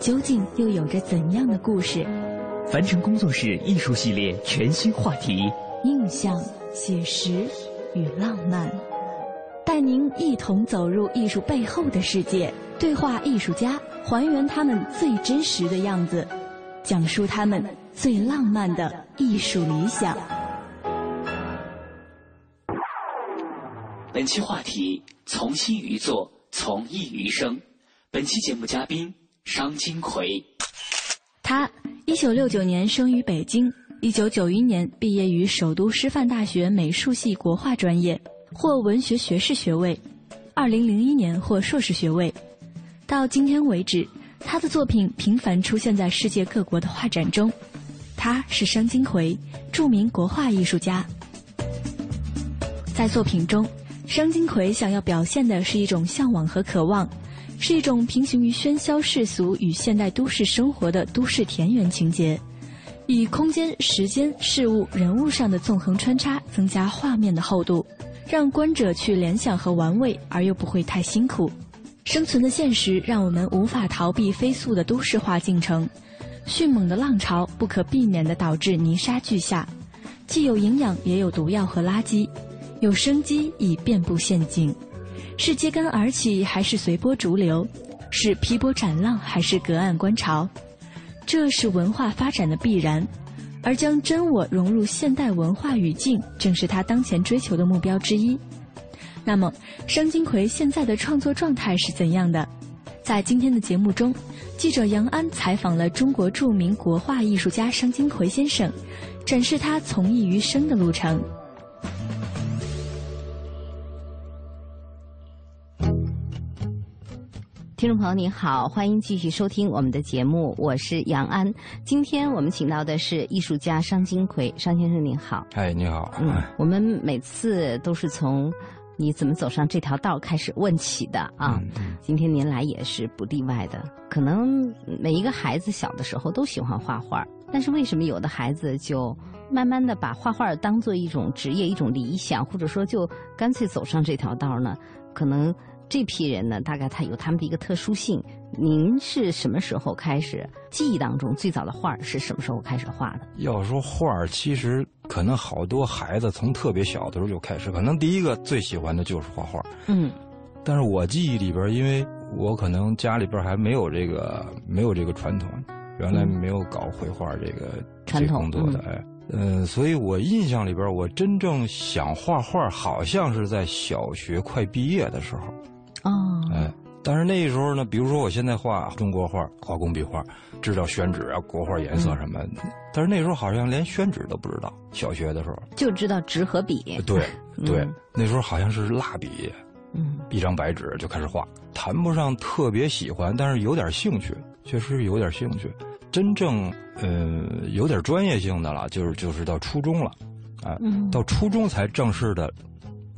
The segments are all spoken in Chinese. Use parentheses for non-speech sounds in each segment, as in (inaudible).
究竟又有着怎样的故事？凡尘工作室艺术系列全新话题：印象、写实与浪漫，带您一同走入艺术背后的世界，对话艺术家，还原他们最真实的样子。讲述他们最浪漫的艺术理想。本期话题：从心于作，从艺于生。本期节目嘉宾：商金奎。他一九六九年生于北京，一九九一年毕业于首都师范大学美术系国画专业，获文学学士学位。二零零一年获硕士学位。到今天为止。他的作品频繁出现在世界各国的画展中。他是商金奎，著名国画艺术家。在作品中，商金奎想要表现的是一种向往和渴望，是一种平行于喧嚣世俗与现代都市生活的都市田园情节，以空间、时间、事物、人物上的纵横穿插，增加画面的厚度，让观者去联想和玩味，而又不会太辛苦。生存的现实让我们无法逃避飞速的都市化进程，迅猛的浪潮不可避免地导致泥沙俱下，既有营养也有毒药和垃圾，有生机已遍布陷阱，是揭竿而起还是随波逐流，是劈波斩浪还是隔岸观潮，这是文化发展的必然，而将真我融入现代文化语境，正是他当前追求的目标之一。那么，商金奎现在的创作状态是怎样的？在今天的节目中，记者杨安采访了中国著名国画艺术家商金奎先生，展示他从艺于生的路程。听众朋友您好，欢迎继续收听我们的节目，我是杨安。今天我们请到的是艺术家商金奎，商先生您好。哎，你好。嗯，我们每次都是从。你怎么走上这条道开始问起的啊？今天您来也是不例外的。可能每一个孩子小的时候都喜欢画画，但是为什么有的孩子就慢慢的把画画当做一种职业、一种理想，或者说就干脆走上这条道呢？可能。这批人呢，大概他有他们的一个特殊性。您是什么时候开始？记忆当中最早的画是什么时候开始画的？要说画其实可能好多孩子从特别小的时候就开始，可能第一个最喜欢的就是画画。嗯，但是我记忆里边，因为我可能家里边还没有这个没有这个传统，原来没有搞绘画这个传统工作的，哎，嗯，所以我印象里边，我真正想画画，好像是在小学快毕业的时候。哦，哎，但是那时候呢，比如说我现在画中国画、画工笔画，知道宣纸啊、国画颜色什么，但是那时候好像连宣纸都不知道。小学的时候就知道纸和笔。对对，那时候好像是蜡笔，嗯，一张白纸就开始画，谈不上特别喜欢，但是有点兴趣，确实有点兴趣。真正呃有点专业性的了，就是就是到初中了，啊，到初中才正式的。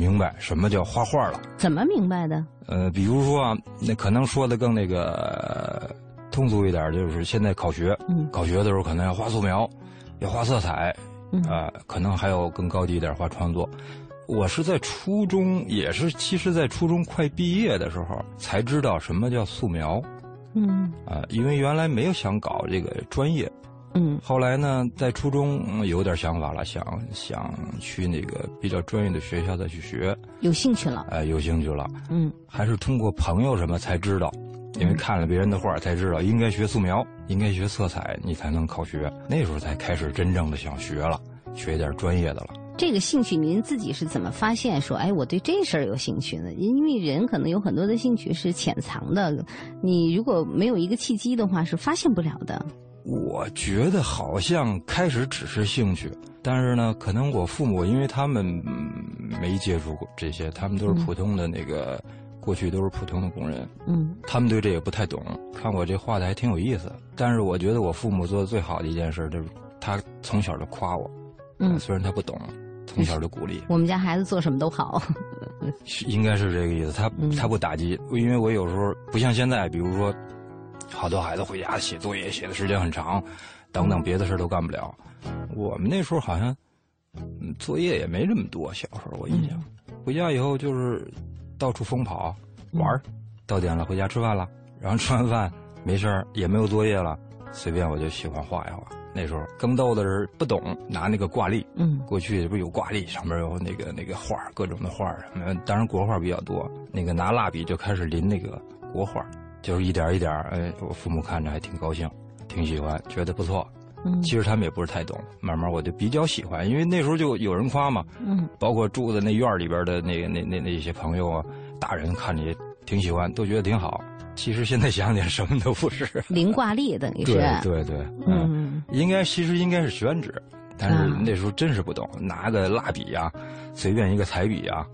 明白什么叫画画了？怎么明白的？呃，比如说啊，那可能说的更那个通俗一点，就是现在考学，考学的时候可能要画素描，要画色彩，啊，可能还有更高级一点画创作。我是在初中，也是其实，在初中快毕业的时候才知道什么叫素描，嗯，啊，因为原来没有想搞这个专业。嗯，后来呢，在初中有点想法了，想想去那个比较专业的学校再去学，有兴趣了，哎，有兴趣了，嗯，还是通过朋友什么才知道，因为看了别人的画才知道应该学素描，应该学色彩，你才能考学。那时候才开始真正的想学了，学一点专业的了。这个兴趣您自己是怎么发现说，哎，我对这事儿有兴趣呢？因为人可能有很多的兴趣是潜藏的，你如果没有一个契机的话，是发现不了的。我觉得好像开始只是兴趣，但是呢，可能我父母因为他们没接触过这些，他们都是普通的那个，过去都是普通的工人，嗯，他们对这也不太懂。看我这画的还挺有意思，但是我觉得我父母做的最好的一件事就是他从小就夸我，嗯，虽然他不懂，从小就鼓励。(laughs) 我们家孩子做什么都好，(laughs) 应该是这个意思。他他不打击，因为我有时候不像现在，比如说。好多孩子回家写作业写的时间很长，等等别的事都干不了。我们那时候好像，作业也没这么多。小时候我印象，回家以后就是到处疯跑玩儿，到点了回家吃饭了，然后吃完饭没事儿也没有作业了，随便我就喜欢画一画。那时候更逗的是不懂，拿那个挂历，嗯，过去不是有挂历，上面有那个那个画各种的画什么，当然国画比较多。那个拿蜡笔就开始临那个国画。就是一点一点，哎，我父母看着还挺高兴，挺喜欢，觉得不错。嗯，其实他们也不是太懂，慢慢我就比较喜欢，因为那时候就有人夸嘛。嗯，包括住在那院里边的那个那那那些朋友啊，大人看着也挺喜欢，都觉得挺好。其实现在想想，什么都不是。(laughs) 零挂历等于是。对对对，嗯，应该其实应该是宣纸，但是那时候真是不懂，拿个蜡笔呀，随便一个彩笔呀，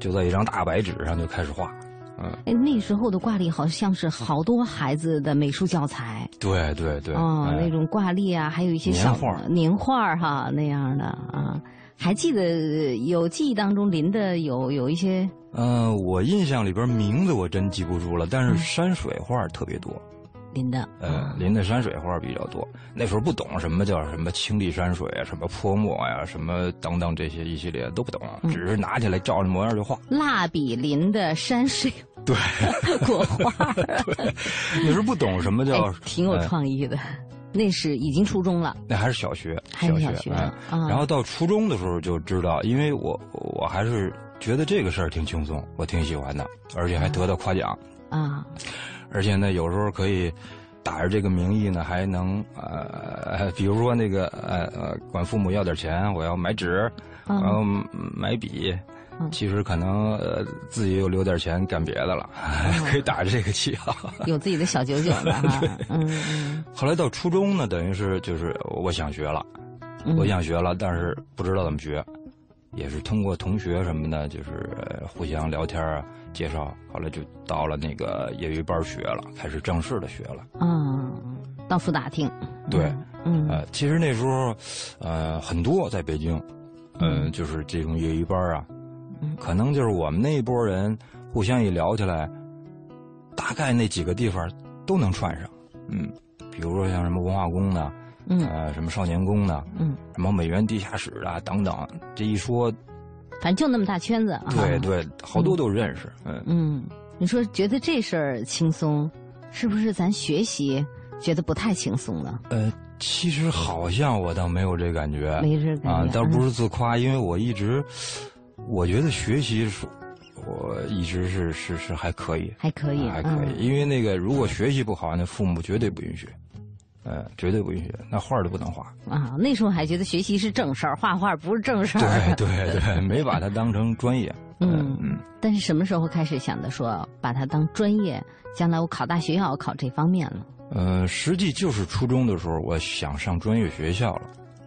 就在一张大白纸上就开始画。嗯，哎，那时候的挂历好像是好多孩子的美术教材。对对对。哦，那种挂历啊，还有一些小年画哈那样的啊，还记得有记忆当中临的有有一些。嗯，我印象里边名字我真记不住了，但是山水画特别多。临的，呃，临的山水画比较多。那时候不懂什么叫什么青丽山水啊，什么泼墨呀，什么等等这些一系列都不懂，只是拿起来照着模样就画。蜡笔临的山水，对，(laughs) 国画。(laughs) 对，那时候不懂什么叫，挺有创意的。那是已经初中了，那还是小学，还是小学。然后到初中的时候就知道，因为我我还是觉得这个事儿挺轻松，我挺喜欢的，而且还得到夸奖啊。而且呢，有时候可以打着这个名义呢，还能呃，比如说那个呃呃，管父母要点钱，我要买纸，然后买笔，其实可能呃自己又留点钱干别的了，(laughs) 可以打着这个旗号，(laughs) 有自己的小九九了哈。(laughs) 嗯嗯。后来到初中呢，等于是就是我想学了，我想学了，但是不知道怎么学，也是通过同学什么的，就是互相聊天啊。介绍，后来就到了那个业余班学了，开始正式的学了。嗯，到处打听。对，嗯，呃，其实那时候，呃，很多在北京，嗯，就是这种业余班啊，可能就是我们那一波人互相一聊起来，大概那几个地方都能串上。嗯，比如说像什么文化宫的，嗯，呃，什么少年宫的，嗯，什么美元地下室啊等等，这一说。反正就那么大圈子啊！对对，好多都认识。嗯嗯，你说觉得这事儿轻松，是不是咱学习觉得不太轻松呢？呃，其实好像我倒没有这感觉，没这感觉啊，倒不是自夸，因为我一直我觉得学习是，我一直是是是还可以，还可以，还可以。因为那个如果学习不好，那父母绝对不允许。呃，绝对不允许，那画都不能画啊！那时候还觉得学习是正事儿，画画不是正事儿。(laughs) 对对对，没把它当成专业。嗯嗯。但是什么时候开始想的说把它当专业？将来我考大学要考这方面了。呃，实际就是初中的时候，我想上专业学校了。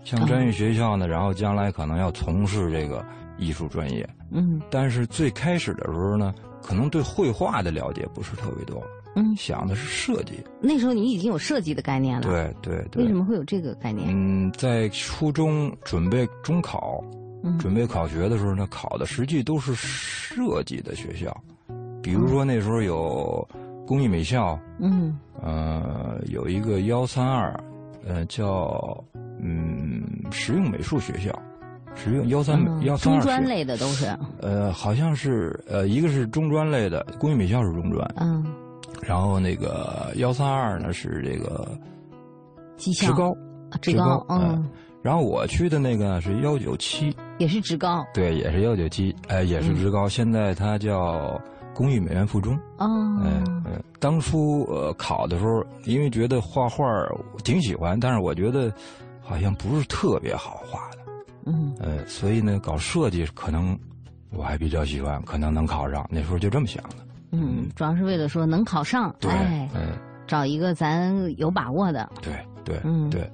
上专业学校呢，然后将来可能要从事这个艺术专业。嗯。但是最开始的时候呢，可能对绘画的了解不是特别多。嗯，想的是设计。那时候你已经有设计的概念了。对对对。为什么会有这个概念？嗯，在初中准备中考，准备考学的时候呢，考的实际都是设计的学校，比如说那时候有工艺美校，嗯，呃，有一个幺三二，呃，叫嗯实用美术学校，实用幺三幺三二。中专类的都是。呃，好像是呃，一个是中专类的，工艺美校是中专。嗯。然后那个幺三二呢是这个职高，职高，嗯。然后我去的那个是幺九七，也是职高。对，也是幺九七，哎，也是职高。现在它叫工艺美院附中。哦，嗯嗯，当初呃考的时候，因为觉得画画挺喜欢，但是我觉得好像不是特别好画的。嗯，呃，所以呢，搞设计可能我还比较喜欢，可能能考上。那时候就这么想的。嗯，主要是为了说能考上，哎，嗯，找一个咱有把握的。对对，嗯对。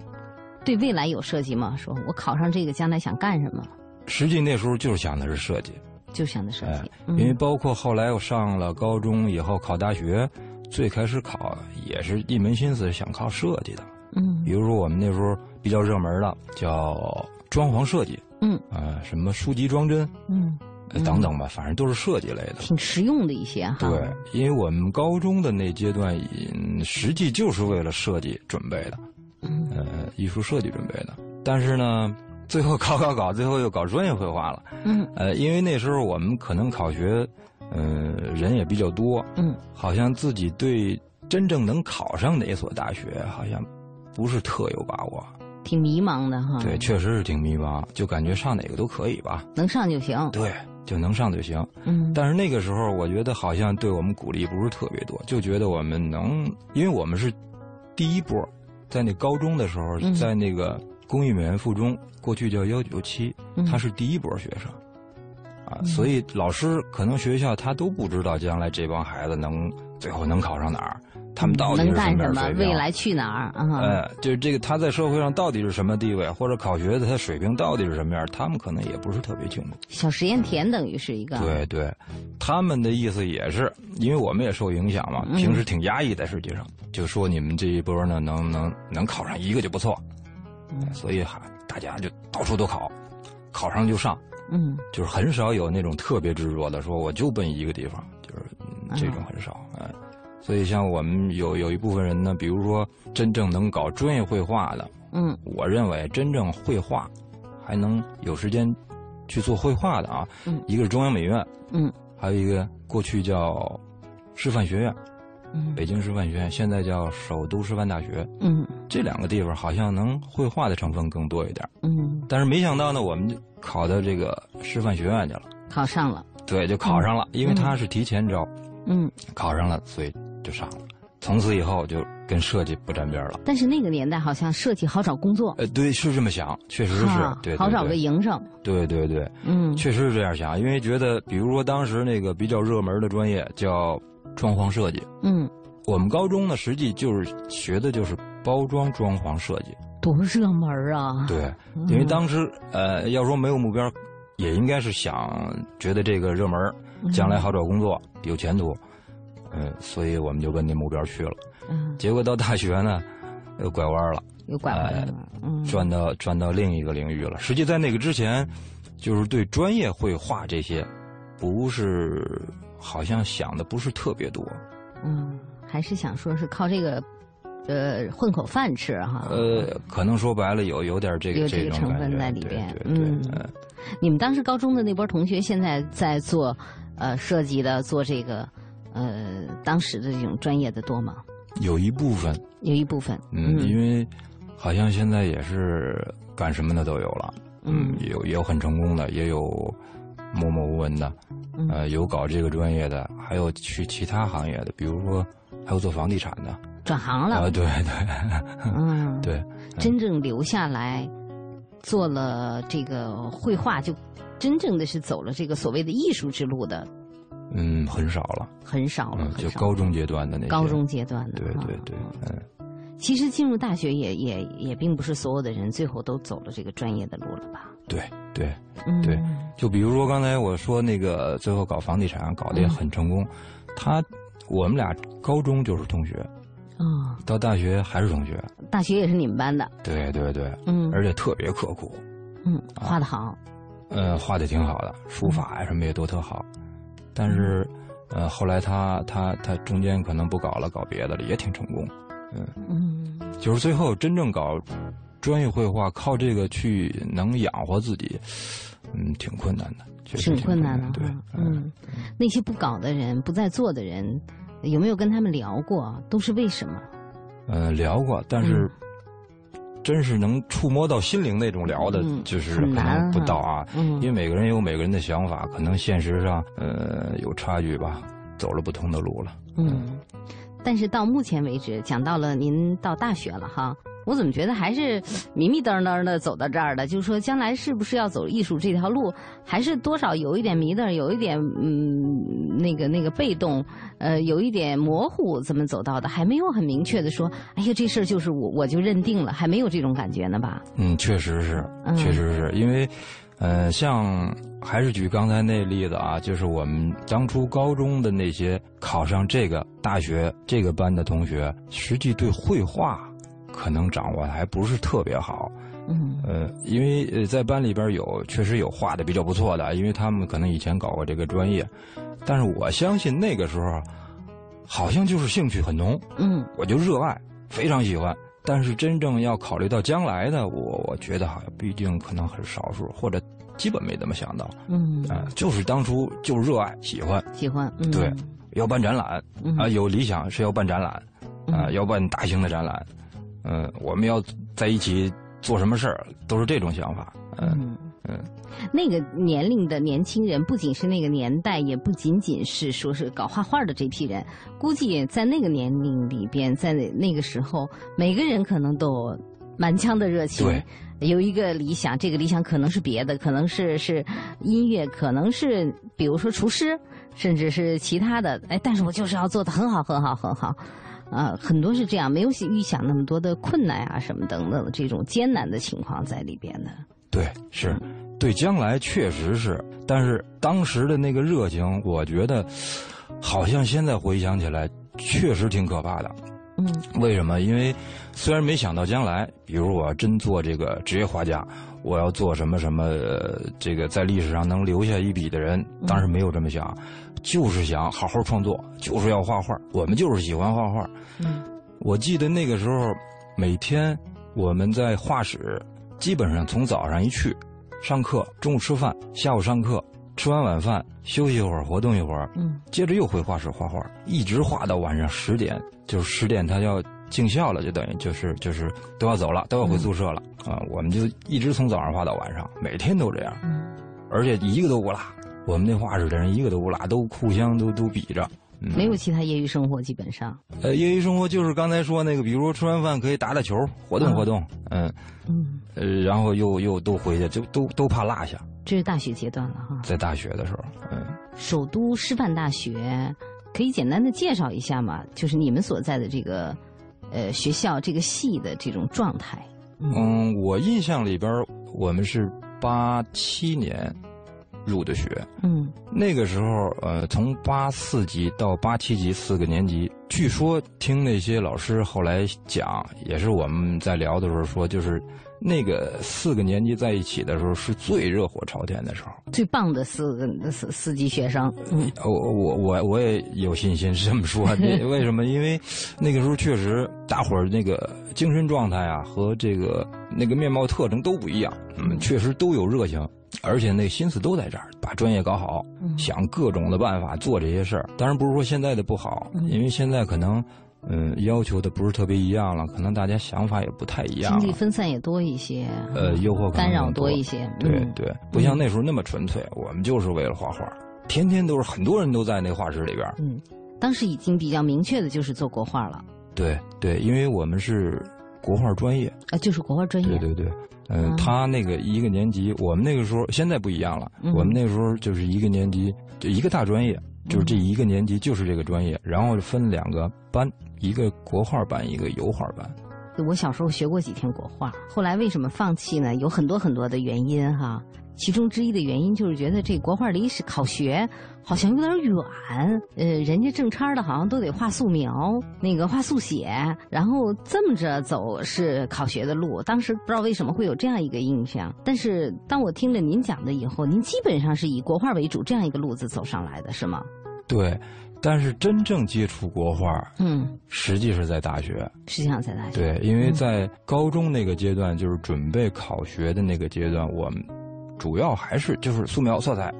对未来有设计吗？说我考上这个，将来想干什么？实际那时候就是想的是设计，就想的设计。因为包括后来我上了高中以后考大学，最开始考也是一门心思想考设计的。嗯，比如说我们那时候比较热门的叫装潢设计，嗯啊，什么书籍装帧，嗯，等等吧，反正都是设计类的，挺实用的一些哈。对，因为我们高中的那阶段，实际就是为了设计准备的。呃，艺术设计准备的，但是呢，最后搞搞搞，最后又搞专业绘画了。嗯，呃，因为那时候我们可能考学，呃，人也比较多。嗯，好像自己对真正能考上哪所大学，好像不是特有把握，挺迷茫的哈。对，确实是挺迷茫，就感觉上哪个都可以吧，能上就行。对，就能上就行。嗯，但是那个时候，我觉得好像对我们鼓励不是特别多，就觉得我们能，因为我们是第一波。在那高中的时候，在那个工艺美院附中，过去叫幺九七，他是第一波学生，啊，所以老师可能学校他都不知道将来这帮孩子能最后能考上哪儿，他们到底是干什么，未来去哪儿？呃，就是这个他在社会上到底是什么地位，或者考学的他水平到底是什么样，他们可能也不是特别清楚。小实验田等于是一个。对对，他们的意思也是，因为我们也受影响嘛，平时挺压抑的，实际上。就说你们这一波呢，能能能考上一个就不错，所以哈，大家就到处都考，考上就上，嗯，就是很少有那种特别执着的说我就奔一个地方，就是这种很少，哎，所以像我们有有一部分人呢，比如说真正能搞专业绘画的，嗯，我认为真正绘画还能有时间去做绘画的啊，嗯，一个是中央美院，嗯，还有一个过去叫师范学院。嗯北京师范学院现在叫首都师范大学。嗯，这两个地方好像能绘画的成分更多一点。嗯，但是没想到呢，我们考到这个师范学院去了，考上了。对，就考上了，因为他是提前招。嗯，考上了，所以就上了。从此以后就跟设计不沾边了。但是那个年代好像设计好找工作。呃，对，是这么想，确实是，对，好找个营生。对对对，嗯，确实是这样想，因为觉得，比如说当时那个比较热门的专业叫装潢设计。嗯。我们高中呢，实际就是学的就是包装装潢设计，多热门啊！对，因为当时呃，要说没有目标，也应该是想觉得这个热门，将来好找工作，有前途，嗯，所以我们就奔那目标去了。嗯，结果到大学呢，又拐弯了，又拐弯了，嗯，转到转到另一个领域了。实际在那个之前，就是对专业绘画这些，不是好像想的不是特别多，嗯。还是想说是靠这个，呃，混口饭吃哈。呃，可能说白了有有点这个这个成分在里边。嗯，你们当时高中的那波同学现在在做呃设计的，做这个呃当时的这种专业的多吗？有一部分，有一部分。嗯，因为好像现在也是干什么的都有了。嗯，有也有很成功的，也有默默无闻的。呃，有搞这个专业的，还有去其他行业的，比如说。还有做房地产的，转行了啊！对对，嗯，(laughs) 对，真正留下来做了这个绘画，就真正的是走了这个所谓的艺术之路的，嗯，很少了，很少了，就高中阶段的那高中阶段的，对对对，嗯。其实进入大学也也也并不是所有的人最后都走了这个专业的路了吧？对对对，就比如说刚才我说那个最后搞房地产搞得也很成功，他。我们俩高中就是同学，哦，到大学还是同学。大学也是你们班的。对对对，嗯，而且特别刻苦，嗯，画的好，呃，画的挺好的，书法呀什么也都特好。但是，呃，后来他他他中间可能不搞了，搞别的了，也挺成功，嗯嗯，就是最后真正搞专业绘画，靠这个去能养活自己，嗯，挺困难的。挺困难的，对，嗯，那些不搞的人、不在做的人，有没有跟他们聊过？都是为什么？呃，聊过，但是真是能触摸到心灵那种聊的，就是可能不到啊。因为每个人有每个人的想法，可能现实上呃有差距吧。走了不同的路了。嗯，但是到目前为止，讲到了您到大学了哈。我怎么觉得还是迷迷瞪瞪的走到这儿的？就是说，将来是不是要走艺术这条路，还是多少有一点迷瞪，有一点嗯那个那个被动，呃，有一点模糊，怎么走到的？还没有很明确的说，哎呀，这事儿就是我我就认定了，还没有这种感觉呢吧？嗯，确实是，确实是因为，呃，像还是举刚才那例子啊，就是我们当初高中的那些考上这个大学这个班的同学，实际对绘画。可能掌握的还不是特别好，嗯，呃，因为呃在班里边有确实有画的比较不错的，因为他们可能以前搞过这个专业，但是我相信那个时候，好像就是兴趣很浓，嗯，我就热爱，非常喜欢，但是真正要考虑到将来的，我我觉得好像毕竟可能很少数，或者基本没怎么想到，嗯，啊，就是当初就热爱喜欢，喜欢，对，要办展览，啊，有理想是要办展览，啊，要办大型的展览。嗯，我们要在一起做什么事儿，都是这种想法。嗯嗯，那个年龄的年轻人，不仅是那个年代，也不仅仅是说是搞画画的这批人，估计在那个年龄里边，在那个时候，每个人可能都满腔的热情，有一个理想，这个理想可能是别的，可能是是音乐，可能是比如说厨师，甚至是其他的。哎，但是我就是要做的很好，很好，很好。啊，很多是这样，没有预想那么多的困难啊，什么等等的这种艰难的情况在里边的。对，是，对将来确实是，但是当时的那个热情，我觉得好像现在回想起来，确实挺可怕的。嗯，为什么？因为虽然没想到将来，比如我要真做这个职业画家，我要做什么什么，这个在历史上能留下一笔的人，当时没有这么想。就是想好好创作，就是要画画。我们就是喜欢画画。嗯，我记得那个时候，每天我们在画室，基本上从早上一去，上课，中午吃饭，下午上课，吃完晚饭休息一会儿，活动一会儿，嗯，接着又回画室画画，一直画到晚上十点，就是十点他要进校了，就等于就是就是都要走了，都要回宿舍了啊。我们就一直从早上画到晚上，每天都这样，而且一个都不落。我们那画室的人一个都不落，都互相都都比着，没有其他业余生活，基本上。呃，业余生活就是刚才说那个，比如说吃完饭可以打打球，活动活动，嗯嗯，呃，然后又又都回去，就都都怕落下。这是大学阶段了哈。在大学的时候，嗯。首都师范大学，可以简单的介绍一下吗？就是你们所在的这个，呃，学校这个系的这种状态。嗯，我印象里边，我们是八七年。入的学，嗯，那个时候，呃，从八四级到八七级四个年级，据说听那些老师后来讲，也是我们在聊的时候说，就是那个四个年级在一起的时候是最热火朝天的时候，最棒的四个四四级学生。嗯，我我我我也有信心是这么说，(laughs) 为什么？因为那个时候确实大伙儿那个精神状态啊和这个那个面貌特征都不一样，嗯，确实都有热情。而且那心思都在这儿，把专业搞好，想各种的办法做这些事儿。当然不是说现在的不好，因为现在可能，嗯，要求的不是特别一样了，可能大家想法也不太一样。精力分散也多一些，呃，诱惑干扰多一些。对对，不像那时候那么纯粹，我们就是为了画画，天天都是很多人都在那画室里边。嗯，当时已经比较明确的就是做国画了。对对，因为我们是国画专业。啊，就是国画专业。对对对。嗯，他那个一个年级，我们那个时候现在不一样了。我们那个时候就是一个年级就一个大专业，就是这一个年级就是这个专业，然后分两个班，一个国画班，一个油画班。我小时候学过几天国画，后来为什么放弃呢？有很多很多的原因哈。其中之一的原因就是觉得这国画离史考学好像有点远，呃，人家正差的好像都得画素描，那个画速写，然后这么着走是考学的路。当时不知道为什么会有这样一个印象，但是当我听了您讲的以后，您基本上是以国画为主这样一个路子走上来的是吗？对，但是真正接触国画，嗯，实际是在大学，实际上在大学。对，因为在高中那个阶段，就是准备考学的那个阶段，我们。主要还是就是素描色彩，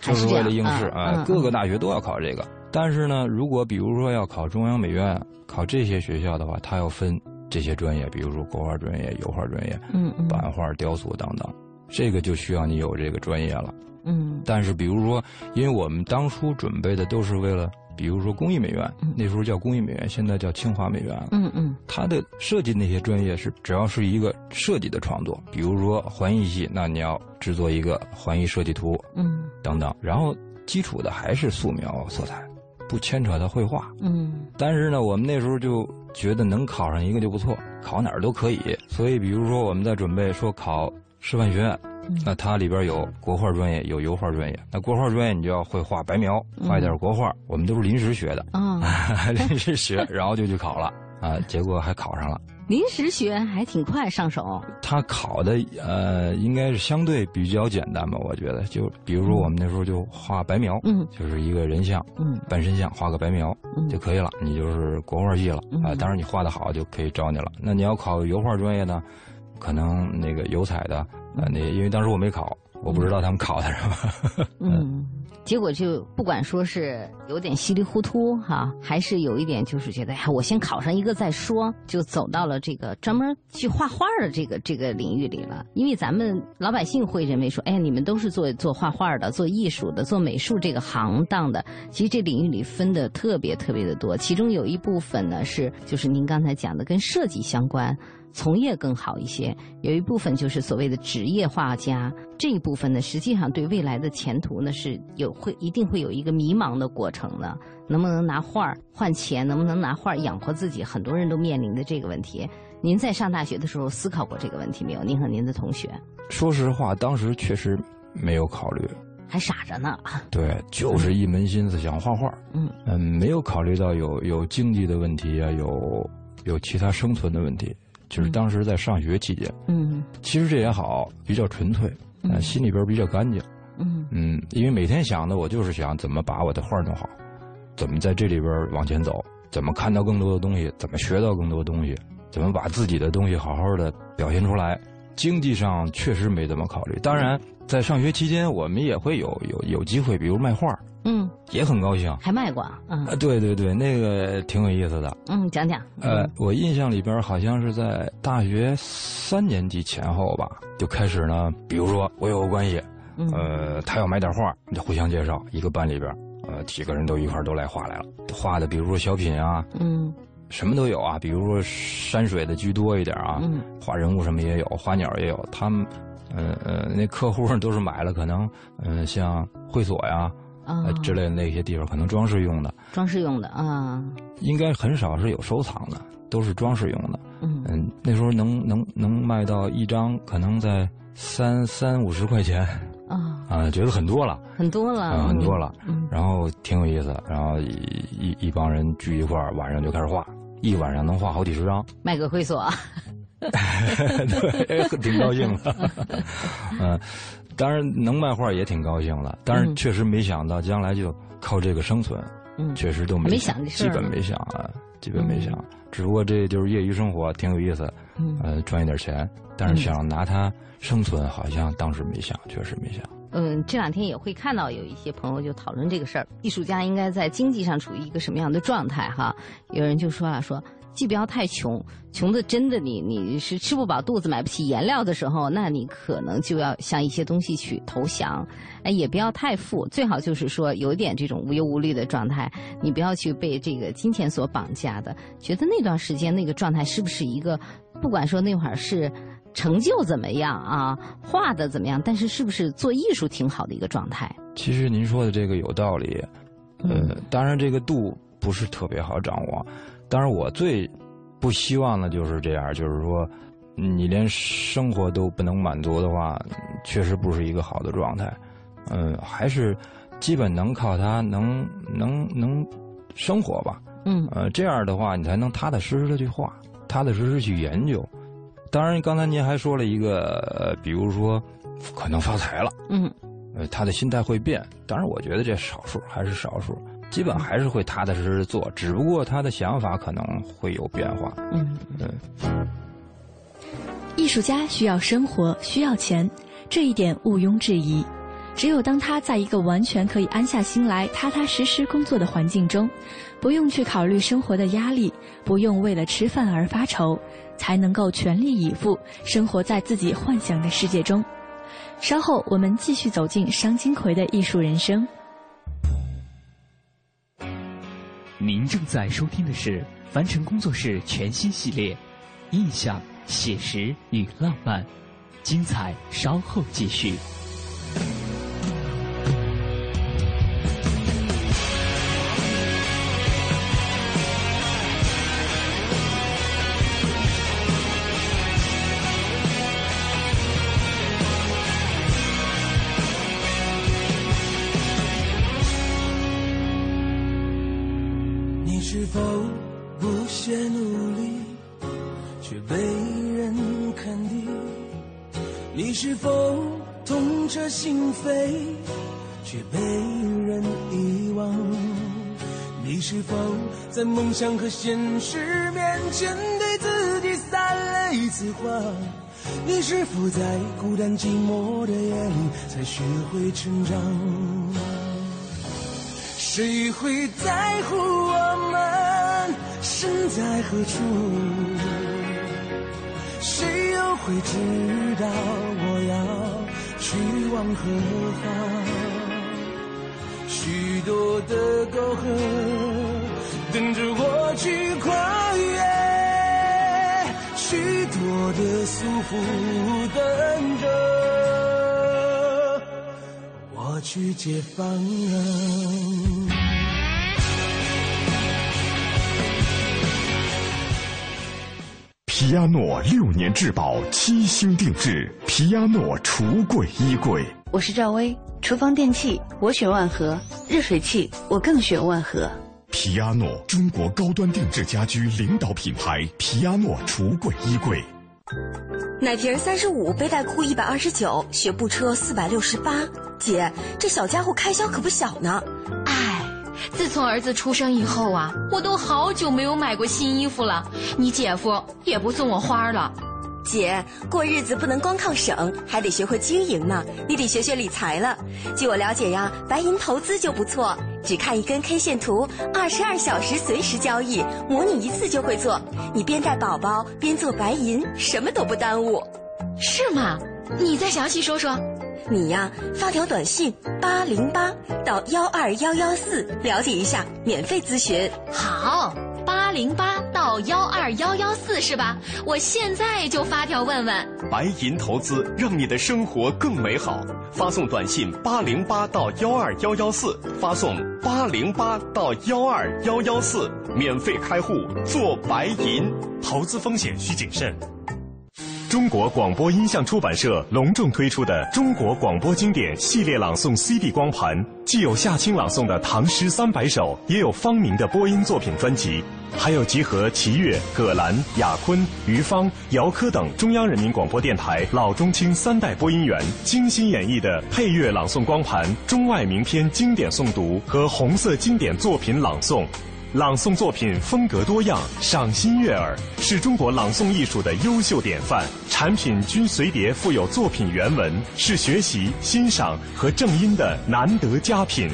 就是为了应试啊。各个大学都要考这个，但是呢，如果比如说要考中央美院，考这些学校的话，它要分这些专业，比如说国画专业、油画专业、嗯版画、雕塑等等，这个就需要你有这个专业了。嗯，但是比如说，因为我们当初准备的都是为了比如说工艺美院，那时候叫工艺美院，现在叫清华美院了。嗯嗯，它的设计那些专业是只要是一个设计的创作，比如说环艺系，那你要制作一个环艺设计图，嗯，等等。然后基础的还是素描、色彩，不牵扯到绘画。嗯，但是呢，我们那时候就觉得能考上一个就不错，考哪儿都可以。所以，比如说我们在准备说考师范学院。那它里边有国画专业，有油画专业。那国画专业你就要会画白描，画一点国画。我们都是临时学的，(laughs) 临时学，然后就去考了啊，结果还考上了。临时学还挺快上手。他考的呃，应该是相对比较简单吧？我觉得，就比如说我们那时候就画白描，嗯，就是一个人像，嗯，半身像，画个白描就可以了，你就是国画系了啊。当然你画的好就可以招你了。那你要考油画专业呢，可能那个油彩的。呃，那因为当时我没考，我不知道他们考的什么。(laughs) (laughs) 嗯，结果就不管说是有点稀里糊涂哈，还是有一点就是觉得呀，我先考上一个再说，就走到了这个专门去画画的这个这个领域里了。因为咱们老百姓会认为说，哎，你们都是做做画画的，做艺术的，做美术这个行当的。其实这领域里分的特别特别的多，其中有一部分呢是就是您刚才讲的跟设计相关。从业更好一些，有一部分就是所谓的职业画家，这一部分呢，实际上对未来的前途呢是有会一定会有一个迷茫的过程的。能不能拿画换钱？能不能拿画养活自己？很多人都面临的这个问题。您在上大学的时候思考过这个问题没有？您和您的同学？说实话，当时确实没有考虑，还傻着呢。对，就是一门心思想画画。嗯嗯，没有考虑到有有经济的问题啊，有有其他生存的问题。就是当时在上学期间，嗯，其实这也好，比较纯粹，嗯，心里边比较干净，嗯。嗯，因为每天想的我就是想怎么把我的画弄好，怎么在这里边往前走，怎么看到更多的东西，怎么学到更多的东西，怎么把自己的东西好好的表现出来。经济上确实没怎么考虑，当然在上学期间我们也会有有有机会，比如卖画。嗯，也很高兴，还卖过，嗯，对对对，那个挺有意思的。嗯，讲讲。呃，我印象里边好像是在大学三年级前后吧，就开始呢。比如说我有个关系，呃，他要买点画，就互相介绍，一个班里边，呃，几个人都一块都来画来了，画的比如说小品啊，嗯，什么都有啊，比如说山水的居多一点啊，嗯，画人物什么也有，花鸟也有。他们，呃呃，那客户都是买了，可能，嗯，像会所呀。啊，之类的那些地方可能装饰用的，装饰用的啊，应该很少是有收藏的，都是装饰用的。嗯嗯，那时候能能能卖到一张，可能在三三五十块钱啊 (laughs) 啊，觉得很多了，很多了，啊，很多了。嗯，然后挺有意思，然后一一一帮人聚一块儿，晚上就开始画，一晚上能画好几十张，卖个会所，(laughs) 对，(laughs) 挺高兴的，(laughs) 嗯。当然能卖画也挺高兴了，但是确实没想到将来就靠这个生存，嗯，确实都没想，基本没想啊，基本没想。只不过这就是业余生活，挺有意思，嗯，呃，赚一点钱，但是想拿它生存，好像当时没想，确实没想。嗯，这两天也会看到有一些朋友就讨论这个事儿，艺术家应该在经济上处于一个什么样的状态？哈，有人就说了说。既不要太穷，穷的真的你你是吃不饱肚子买不起颜料的时候，那你可能就要向一些东西去投降。哎，也不要太富，最好就是说有点这种无忧无虑的状态。你不要去被这个金钱所绑架的，觉得那段时间那个状态是不是一个，不管说那会儿是成就怎么样啊，画的怎么样，但是是不是做艺术挺好的一个状态？其实您说的这个有道理，呃，当然这个度不是特别好掌握。当然，我最不希望的就是这样，就是说，你连生活都不能满足的话，确实不是一个好的状态。嗯，还是基本能靠它能能能生活吧。嗯，呃，这样的话，你才能踏踏实实的去画，踏踏实实去研究。当然，刚才您还说了一个，比如说可能发财了。嗯，呃，他的心态会变。当然，我觉得这少数还是少数。基本还是会踏踏实实做，只不过他的想法可能会有变化。嗯嗯。艺术家需要生活，需要钱，这一点毋庸置疑。只有当他在一个完全可以安下心来、踏踏实实工作的环境中，不用去考虑生活的压力，不用为了吃饭而发愁，才能够全力以赴生活在自己幻想的世界中。稍后我们继续走进商金奎的艺术人生。您正在收听的是凡尘工作室全新系列《印象、写实与浪漫》，精彩稍后继续。在梦想和现实面前对自己撒了一次谎？你是否在孤单寂寞的夜里才学会成长？谁会在乎我们身在何处？谁又会知道我要？去往何方？许多的沟壑等着我去跨越，许多的束缚等着我去解放。皮亚诺六年质保，七星定制。皮亚诺橱柜衣柜。我是赵薇，厨房电器我选万和，热水器我更选万和。皮亚诺，中国高端定制家居领导品牌。皮亚诺橱柜衣柜。奶瓶三十五，背带裤一百二十九，学步车四百六十八。姐，这小家伙开销可不小呢。自从儿子出生以后啊，我都好久没有买过新衣服了。你姐夫也不送我花了。姐，过日子不能光靠省，还得学会经营呢。你得学学理财了。据我了解呀，白银投资就不错，只看一根 K 线图，二十二小时随时交易，模拟一次就会做。你边带宝宝边做白银，什么都不耽误。是吗？你再详细说说。你呀，发条短信八零八到幺二幺幺四了解一下，免费咨询。好，零八到幺二幺幺四是吧？我现在就发条问问。白银投资让你的生活更美好，发送短信八零八到幺二幺幺四，发送八零八到幺二幺幺四，免费开户做白银。投资风险需谨慎。中国广播音像出版社隆重推出的《中国广播经典系列朗诵 CD 光盘》，既有夏青朗诵的唐诗三百首，也有方明的播音作品专辑，还有集合齐越、葛兰、雅坤、于芳、姚科等中央人民广播电台老中青三代播音员精心演绎的配乐朗诵光盘《中外名篇经典诵读》和红色经典作品朗诵。朗诵作品风格多样，赏心悦耳，是中国朗诵艺术的优秀典范。产品均随碟附有作品原文，是学习、欣赏和正音的难得佳品。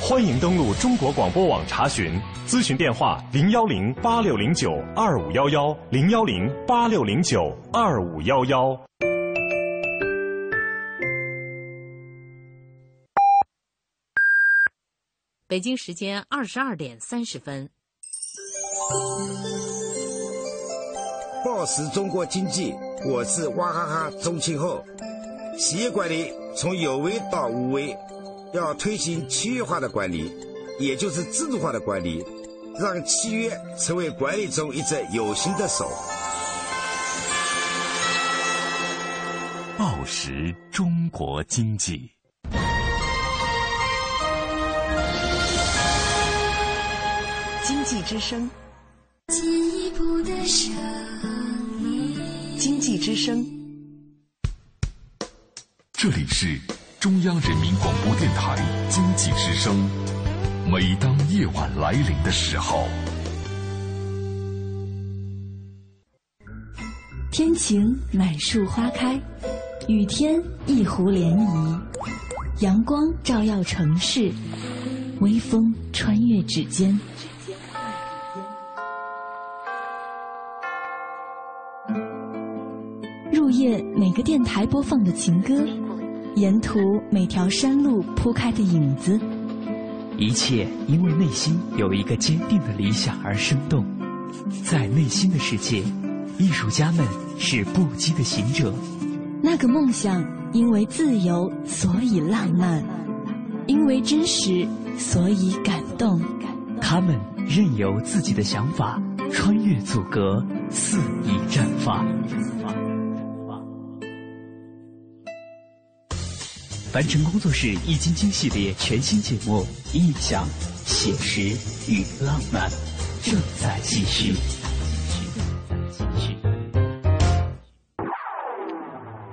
欢迎登录中国广播网查询，咨询电话：零幺零八六零九二五幺幺，零幺零八六零九二五幺幺。北京时间二十二点三十分。报时中国经济，我是娃哈哈钟庆后。企业管理从有为到无为，要推行契约化的管理，也就是制度化的管理，让契约成为管理中一只有形的手。报时中国经济。经济之声，经济之声，这里是中央人民广播电台经济之声。每当夜晚来临的时候，天晴满树花开，雨天一湖涟漪，阳光照耀城市，微风穿越指尖。入夜每个电台播放的情歌，沿途每条山路铺开的影子，一切因为内心有一个坚定的理想而生动。在内心的世界，艺术家们是不羁的行者。那个梦想因为自由，所以浪漫；因为真实，所以感动。他们任由自己的想法穿越阻隔，肆意绽放。凡尘工作室《易筋经》系列全新节目《印象、写实与浪漫》正在继续。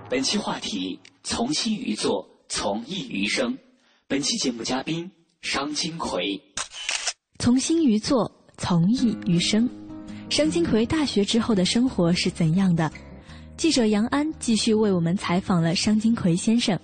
本期话题：从心于作，从艺于生。本期节目嘉宾：商金奎。从心于作，从艺于生。商金奎大学之后的生活是怎样的？记者杨安继续为我们采访了商金奎先生。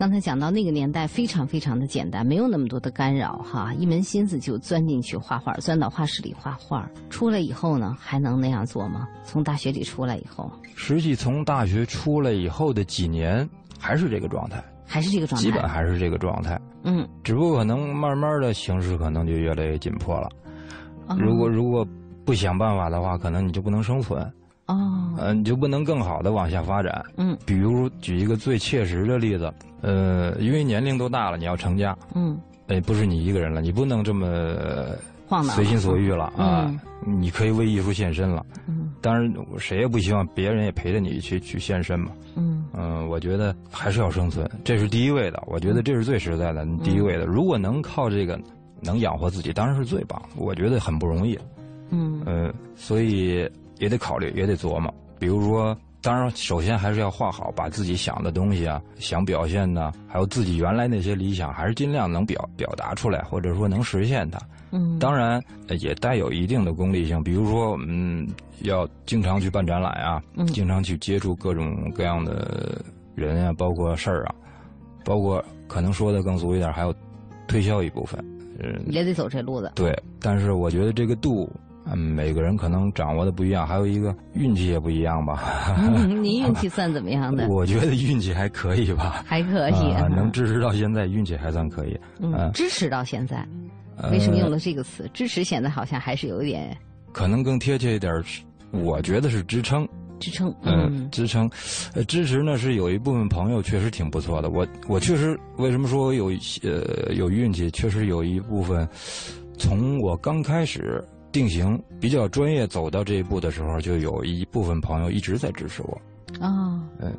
刚才讲到那个年代非常非常的简单，没有那么多的干扰哈，一门心思就钻进去画画，钻到画室里画画。出来以后呢，还能那样做吗？从大学里出来以后，实际从大学出来以后的几年还是这个状态，还是这个状态，基本还是这个状态。嗯，只不过可能慢慢的形势可能就越来越紧迫了。如果如果不想办法的话，可能你就不能生存。哦，嗯，你就不能更好的往下发展。嗯，比如举一个最切实的例子，呃，因为年龄都大了，你要成家。嗯，哎，不是你一个人了，你不能这么晃随心所欲了啊！你可以为艺术献身了。嗯，当然，谁也不希望别人也陪着你去去献身嘛。嗯嗯，我觉得还是要生存，这是第一位的。我觉得这是最实在的，第一位的。如果能靠这个能养活自己，当然是最棒。我觉得很不容易。嗯呃，所以。也得考虑，也得琢磨。比如说，当然，首先还是要画好，把自己想的东西啊，想表现的，还有自己原来那些理想，还是尽量能表表达出来，或者说能实现它。嗯，当然也带有一定的功利性。比如说，嗯，要经常去办展览啊，经常去接触各种各样的人啊，包括事儿啊，包括可能说的更俗一点，还有推销一部分。嗯，也得走这路子。对，但是我觉得这个度。嗯，每个人可能掌握的不一样，还有一个运气也不一样吧。(laughs) 您运气算怎么样的？(laughs) 我觉得运气还可以吧，还可以，(laughs) 能支持到现在，运气还算可以。嗯，支持到现在，为什么用了这个词？支持显得好像还是有点，可能更贴切一点，我觉得是支撑。支撑，嗯，支撑，呃，支持呢是有一部分朋友确实挺不错的。我我确实为什么说我有呃有运气？确实有一部分，从我刚开始。定型比较专业，走到这一步的时候，就有一部分朋友一直在支持我。哦，嗯，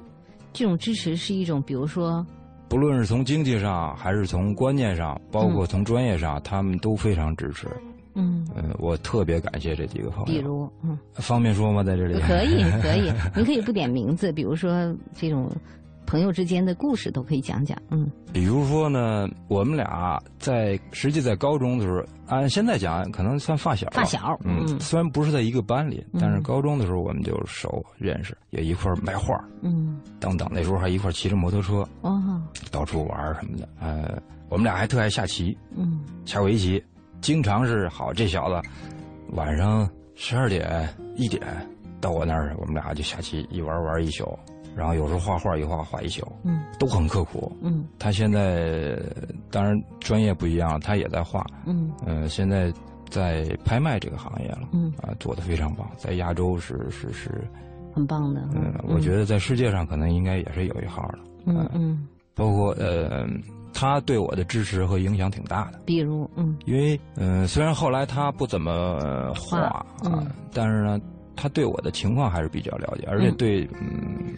这种支持是一种，比如说，不论是从经济上，还是从观念上，包括从专业上，他们都非常支持。嗯嗯，我特别感谢这几个朋友。比如，嗯，方便说吗？在这里可以，可以，(laughs) 您可以不点名字，比如说这种。朋友之间的故事都可以讲讲，嗯，比如说呢，我们俩在实际在高中的时候，按现在讲可能算发小，发小，嗯，虽然不是在一个班里，但是高中的时候我们就熟认识，也一块卖画，嗯，等等，那时候还一块骑着摩托车，哦，到处玩什么的，呃，我们俩还特爱下棋，嗯，下围棋，经常是好这小子晚上十二点一点到我那儿，我们俩就下棋，一玩玩一宿。然后有时候画画一画画一宿，嗯，都很刻苦，嗯。他现在当然专业不一样，他也在画，嗯，呃，现在在拍卖这个行业了，嗯，啊，做的非常棒，在亚洲是是是，很棒的，嗯，我觉得在世界上可能应该也是有一号的，嗯嗯，包括呃，他对我的支持和影响挺大的，比如，嗯，因为嗯，虽然后来他不怎么画啊，但是呢。他对我的情况还是比较了解，而且对嗯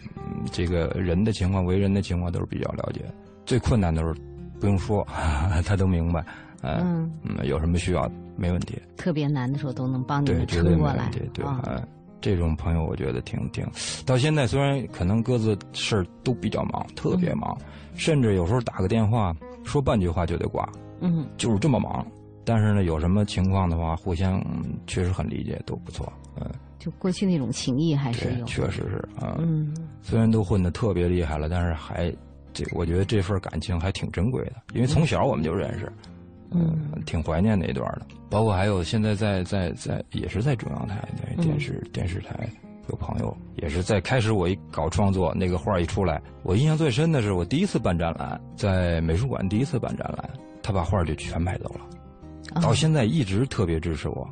这个人的情况、为人的情况都是比较了解。最困难的时候不用说，(laughs) 他都明白。嗯嗯，有什么需要没问题。特别难的时候都能帮你们撑过来。对对对，这种朋友我觉得挺挺。到现在虽然可能各自事儿都比较忙，特别忙，甚至有时候打个电话说半句话就得挂。嗯，就是这么忙。但是呢，有什么情况的话，互相确实很理解，都不错。嗯。就过去那种情谊还是有，确实是啊。嗯，虽然都混的特别厉害了，但是还这，我觉得这份感情还挺珍贵的，因为从小我们就认识，嗯，挺怀念那段的。包括还有现在在在在也是在中央台在电视电视台有朋友，也是在开始我一搞创作，那个画一出来，我印象最深的是我第一次办展览，在美术馆第一次办展览，他把画就全买走了，到现在一直特别支持我。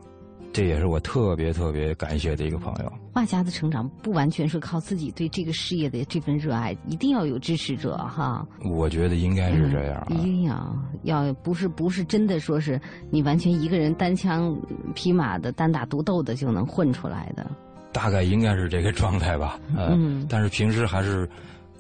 这也是我特别特别感谢的一个朋友。画家的成长不完全是靠自己对这个事业的这份热爱，一定要有支持者哈。我觉得应该是这样。一定要要不是不是真的说是你完全一个人单枪匹马的单打独斗的就能混出来的。大概应该是这个状态吧。嗯，但是平时还是。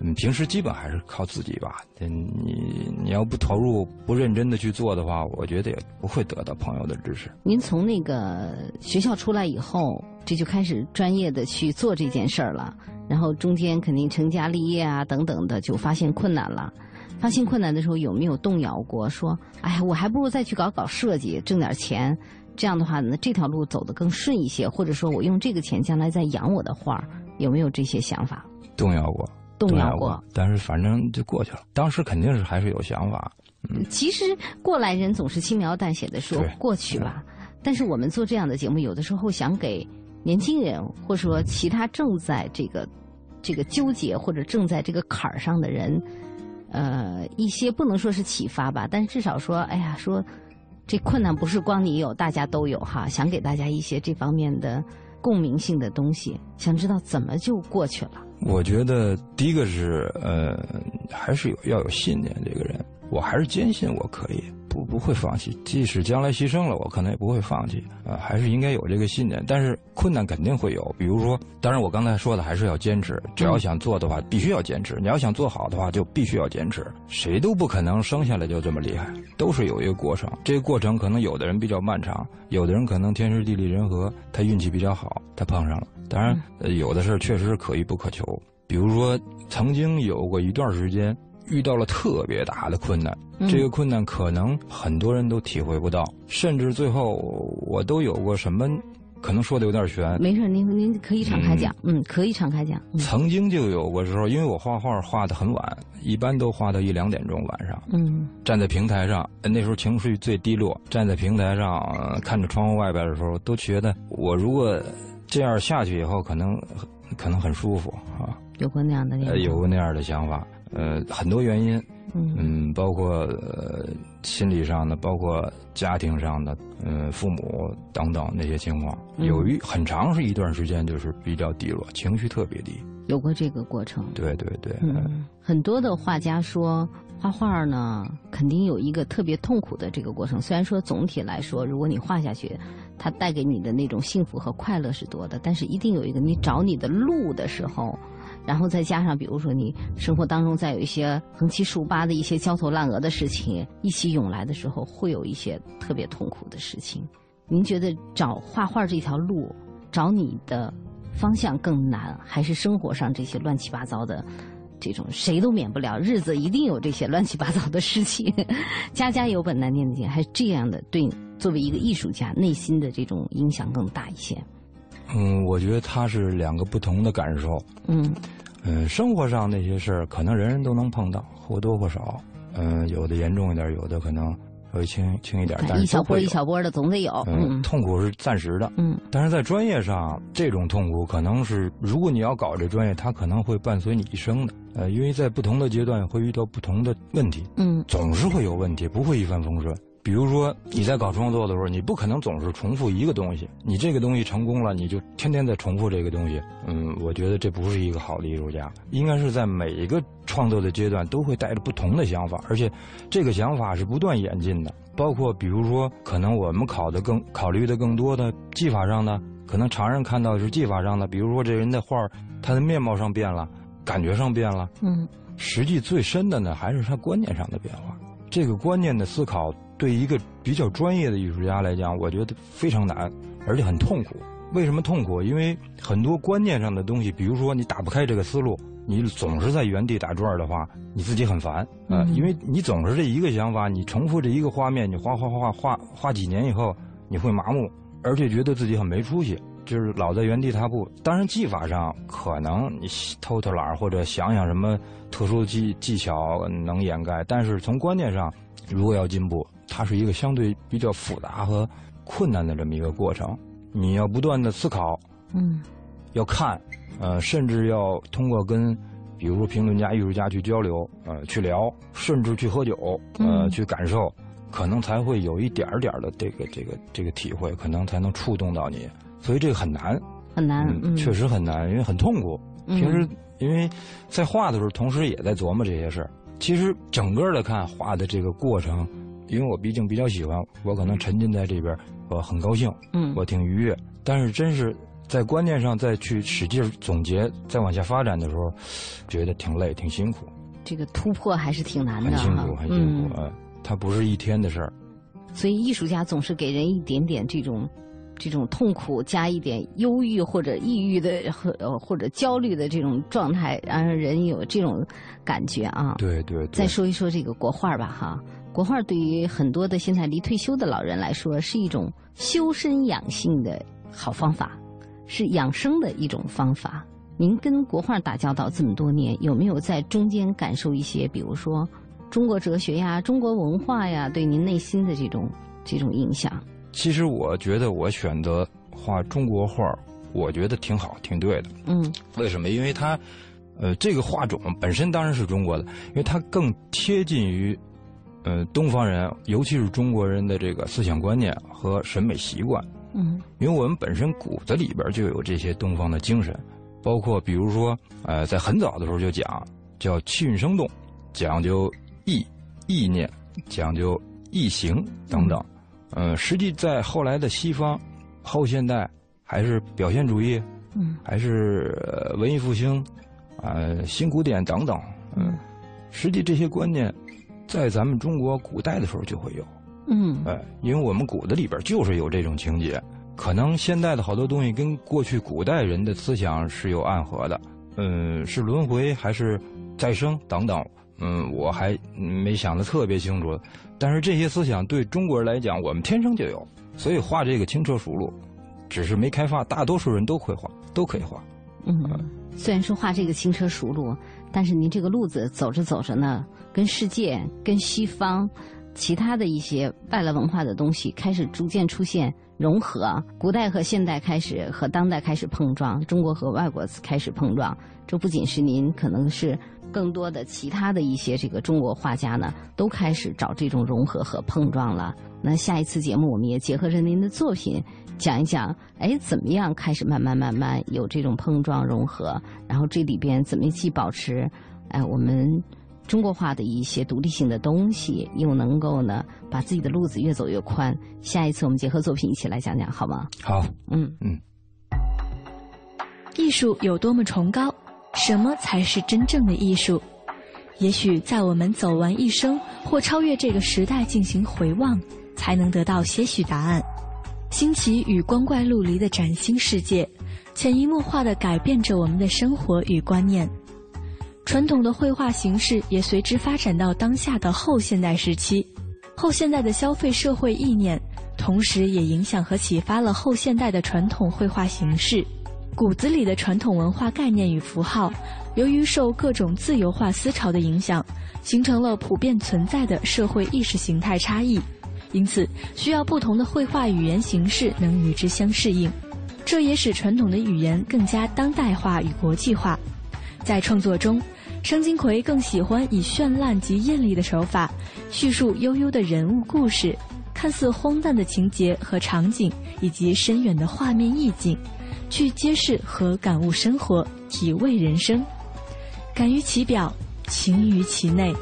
嗯，平时基本还是靠自己吧。你你要不投入、不认真的去做的话，我觉得也不会得到朋友的支持。您从那个学校出来以后，这就开始专业的去做这件事儿了。然后中间肯定成家立业啊等等的，就发现困难了。发现困难的时候，有没有动摇过？说，哎呀，我还不如再去搞搞设计，挣点钱。这样的话，那这条路走得更顺一些。或者说我用这个钱将来再养我的画，有没有这些想法？动摇过。动摇过，但是反正就过去了。当时肯定是还是有想法。嗯，其实过来人总是轻描淡写的说过去吧。但是我们做这样的节目，有的时候想给年轻人，或者说其他正在这个这个纠结或者正在这个坎儿上的人，呃，一些不能说是启发吧，但至少说，哎呀，说这困难不是光你有，大家都有哈。想给大家一些这方面的共鸣性的东西，想知道怎么就过去了。我觉得第一个是，呃，还是有要有信念。这个人，我还是坚信我可以，不不会放弃。即使将来牺牲了，我可能也不会放弃。啊，还是应该有这个信念。但是困难肯定会有，比如说，当然我刚才说的还是要坚持。只要想做的话，必须要坚持。你要想做好的话，就必须要坚持。谁都不可能生下来就这么厉害，都是有一个过程。这个过程可能有的人比较漫长，有的人可能天时地利人和，他运气比较好，他碰上了。当然，有的事儿确实是可遇不可求。比如说，曾经有过一段时间遇到了特别大的困难，这个困难可能很多人都体会不到，甚至最后我都有过什么，可能说的有点悬。没事，您您可以敞开讲，嗯，可以敞开讲。曾经就有过时候，因为我画画画的很晚，一般都画到一两点钟晚上。嗯，站在平台上，那时候情绪最低落，站在平台上看着窗户外边的时候，都觉得我如果。这样下去以后，可能可能很舒服啊。有过那样的有过那样的想法，呃，很多原因，嗯，包括呃心理上的，包括家庭上的，嗯，父母等等那些情况，有一很长是一段时间就是比较低落，情绪特别低。有过这个过程。对对对。嗯，很多的画家说，画画呢，肯定有一个特别痛苦的这个过程。虽然说总体来说，如果你画下去。它带给你的那种幸福和快乐是多的，但是一定有一个你找你的路的时候，然后再加上比如说你生活当中再有一些横七竖八的一些焦头烂额的事情一起涌来的时候，会有一些特别痛苦的事情。您觉得找画画这条路，找你的方向更难，还是生活上这些乱七八糟的这种谁都免不了，日子一定有这些乱七八糟的事情，(laughs) 家家有本难念的经，还是这样的对？作为一个艺术家，内心的这种影响更大一些。嗯，我觉得他是两个不同的感受。嗯，嗯，生活上那些事儿，可能人人都能碰到，或多或少。嗯，有的严重一点，有的可能稍微轻轻一点。但是一小波一小波的总得有。嗯，痛苦是暂时的。嗯，但是在专业上，这种痛苦可能是，如果你要搞这专业，它可能会伴随你一生的。呃，因为在不同的阶段会遇到不同的问题。嗯，总是会有问题，不会一帆风顺。比如说你在搞创作的时候，你不可能总是重复一个东西。你这个东西成功了，你就天天在重复这个东西。嗯，我觉得这不是一个好的艺术家。应该是在每一个创作的阶段都会带着不同的想法，而且这个想法是不断演进的。包括比如说，可能我们考的更考虑的更多的技法上的，可能常人看到的是技法上的。比如说这人的画，他的面貌上变了，感觉上变了。嗯，实际最深的呢，还是他观念上的变化。这个观念的思考。对一个比较专业的艺术家来讲，我觉得非常难，而且很痛苦。为什么痛苦？因为很多观念上的东西，比如说你打不开这个思路，你总是在原地打转的话，你自己很烦啊。因为你总是这一个想法，你重复这一个画面，你画画画画画画几年以后，你会麻木，而且觉得自己很没出息，就是老在原地踏步。当然技法上可能你偷偷懒或者想想什么特殊技技巧能掩盖，但是从观念上，如果要进步。它是一个相对比较复杂和困难的这么一个过程，你要不断的思考，嗯，要看，呃，甚至要通过跟，比如说评论家、艺术家去交流，呃，去聊，甚至去喝酒，呃，去感受，可能才会有一点点的这个这个这个体会，可能才能触动到你。所以这个很难，很难，确实很难，因为很痛苦。平时因为在画的时候，同时也在琢磨这些事儿。其实整个的看画的这个过程，因为我毕竟比较喜欢，我可能沉浸在这边，我很高兴，嗯，我挺愉悦。但是真是在观念上再去使劲总结，再往下发展的时候，觉得挺累，挺辛苦。这个突破还是挺难的，很辛苦，很辛苦。嗯，它不是一天的事儿。所以艺术家总是给人一点点这种。这种痛苦加一点忧郁或者抑郁的和或者焦虑的这种状态，让人有这种感觉啊。对对。再说一说这个国画吧，哈，国画对于很多的现在离退休的老人来说，是一种修身养性的好方法，是养生的一种方法。您跟国画打交道这么多年，有没有在中间感受一些，比如说中国哲学呀、中国文化呀，对您内心的这种这种影响？其实我觉得我选择画中国画，我觉得挺好，挺对的。嗯，为什么？因为它，呃，这个画种本身当然是中国的，因为它更贴近于，呃，东方人，尤其是中国人的这个思想观念和审美习惯。嗯，因为我们本身骨子里边就有这些东方的精神，包括比如说，呃，在很早的时候就讲叫气韵生动，讲究意意念，讲究意形等等。嗯，实际在后来的西方，后现代还是表现主义，嗯，还是文艺复兴，呃，新古典等等，嗯，实际这些观念，在咱们中国古代的时候就会有，嗯，哎，因为我们骨子里边就是有这种情节，可能现在的好多东西跟过去古代人的思想是有暗合的，嗯，是轮回还是再生等等，嗯，我还没想的特别清楚。但是这些思想对中国人来讲，我们天生就有，所以画这个轻车熟路，只是没开发，大多数人都会画，都可以画。嗯，虽然说画这个轻车熟路，但是您这个路子走着走着呢，跟世界、跟西方、其他的一些外来文化的东西开始逐渐出现融合，古代和现代开始和当代开始碰撞，中国和外国开始碰撞。这不仅是您，可能是。更多的其他的一些这个中国画家呢，都开始找这种融合和碰撞了。那下一次节目，我们也结合着您的作品，讲一讲，哎，怎么样开始慢慢慢慢有这种碰撞融合？然后这里边怎么既保持，哎，我们中国化的一些独立性的东西，又能够呢把自己的路子越走越宽？下一次我们结合作品一起来讲讲，好吗？好，嗯嗯。艺术有多么崇高？什么才是真正的艺术？也许在我们走完一生或超越这个时代进行回望，才能得到些许答案。新奇与光怪陆离的崭新世界，潜移默化地改变着我们的生活与观念。传统的绘画形式也随之发展到当下的后现代时期。后现代的消费社会意念，同时也影响和启发了后现代的传统绘画形式。骨子里的传统文化概念与符号，由于受各种自由化思潮的影响，形成了普遍存在的社会意识形态差异，因此需要不同的绘画语言形式能与之相适应。这也使传统的语言更加当代化与国际化。在创作中，商金奎更喜欢以绚烂及艳丽的手法，叙述悠悠的人物故事，看似荒诞的情节和场景，以及深远的画面意境。去揭示和感悟生活，体味人生，敢于其表，情于其内。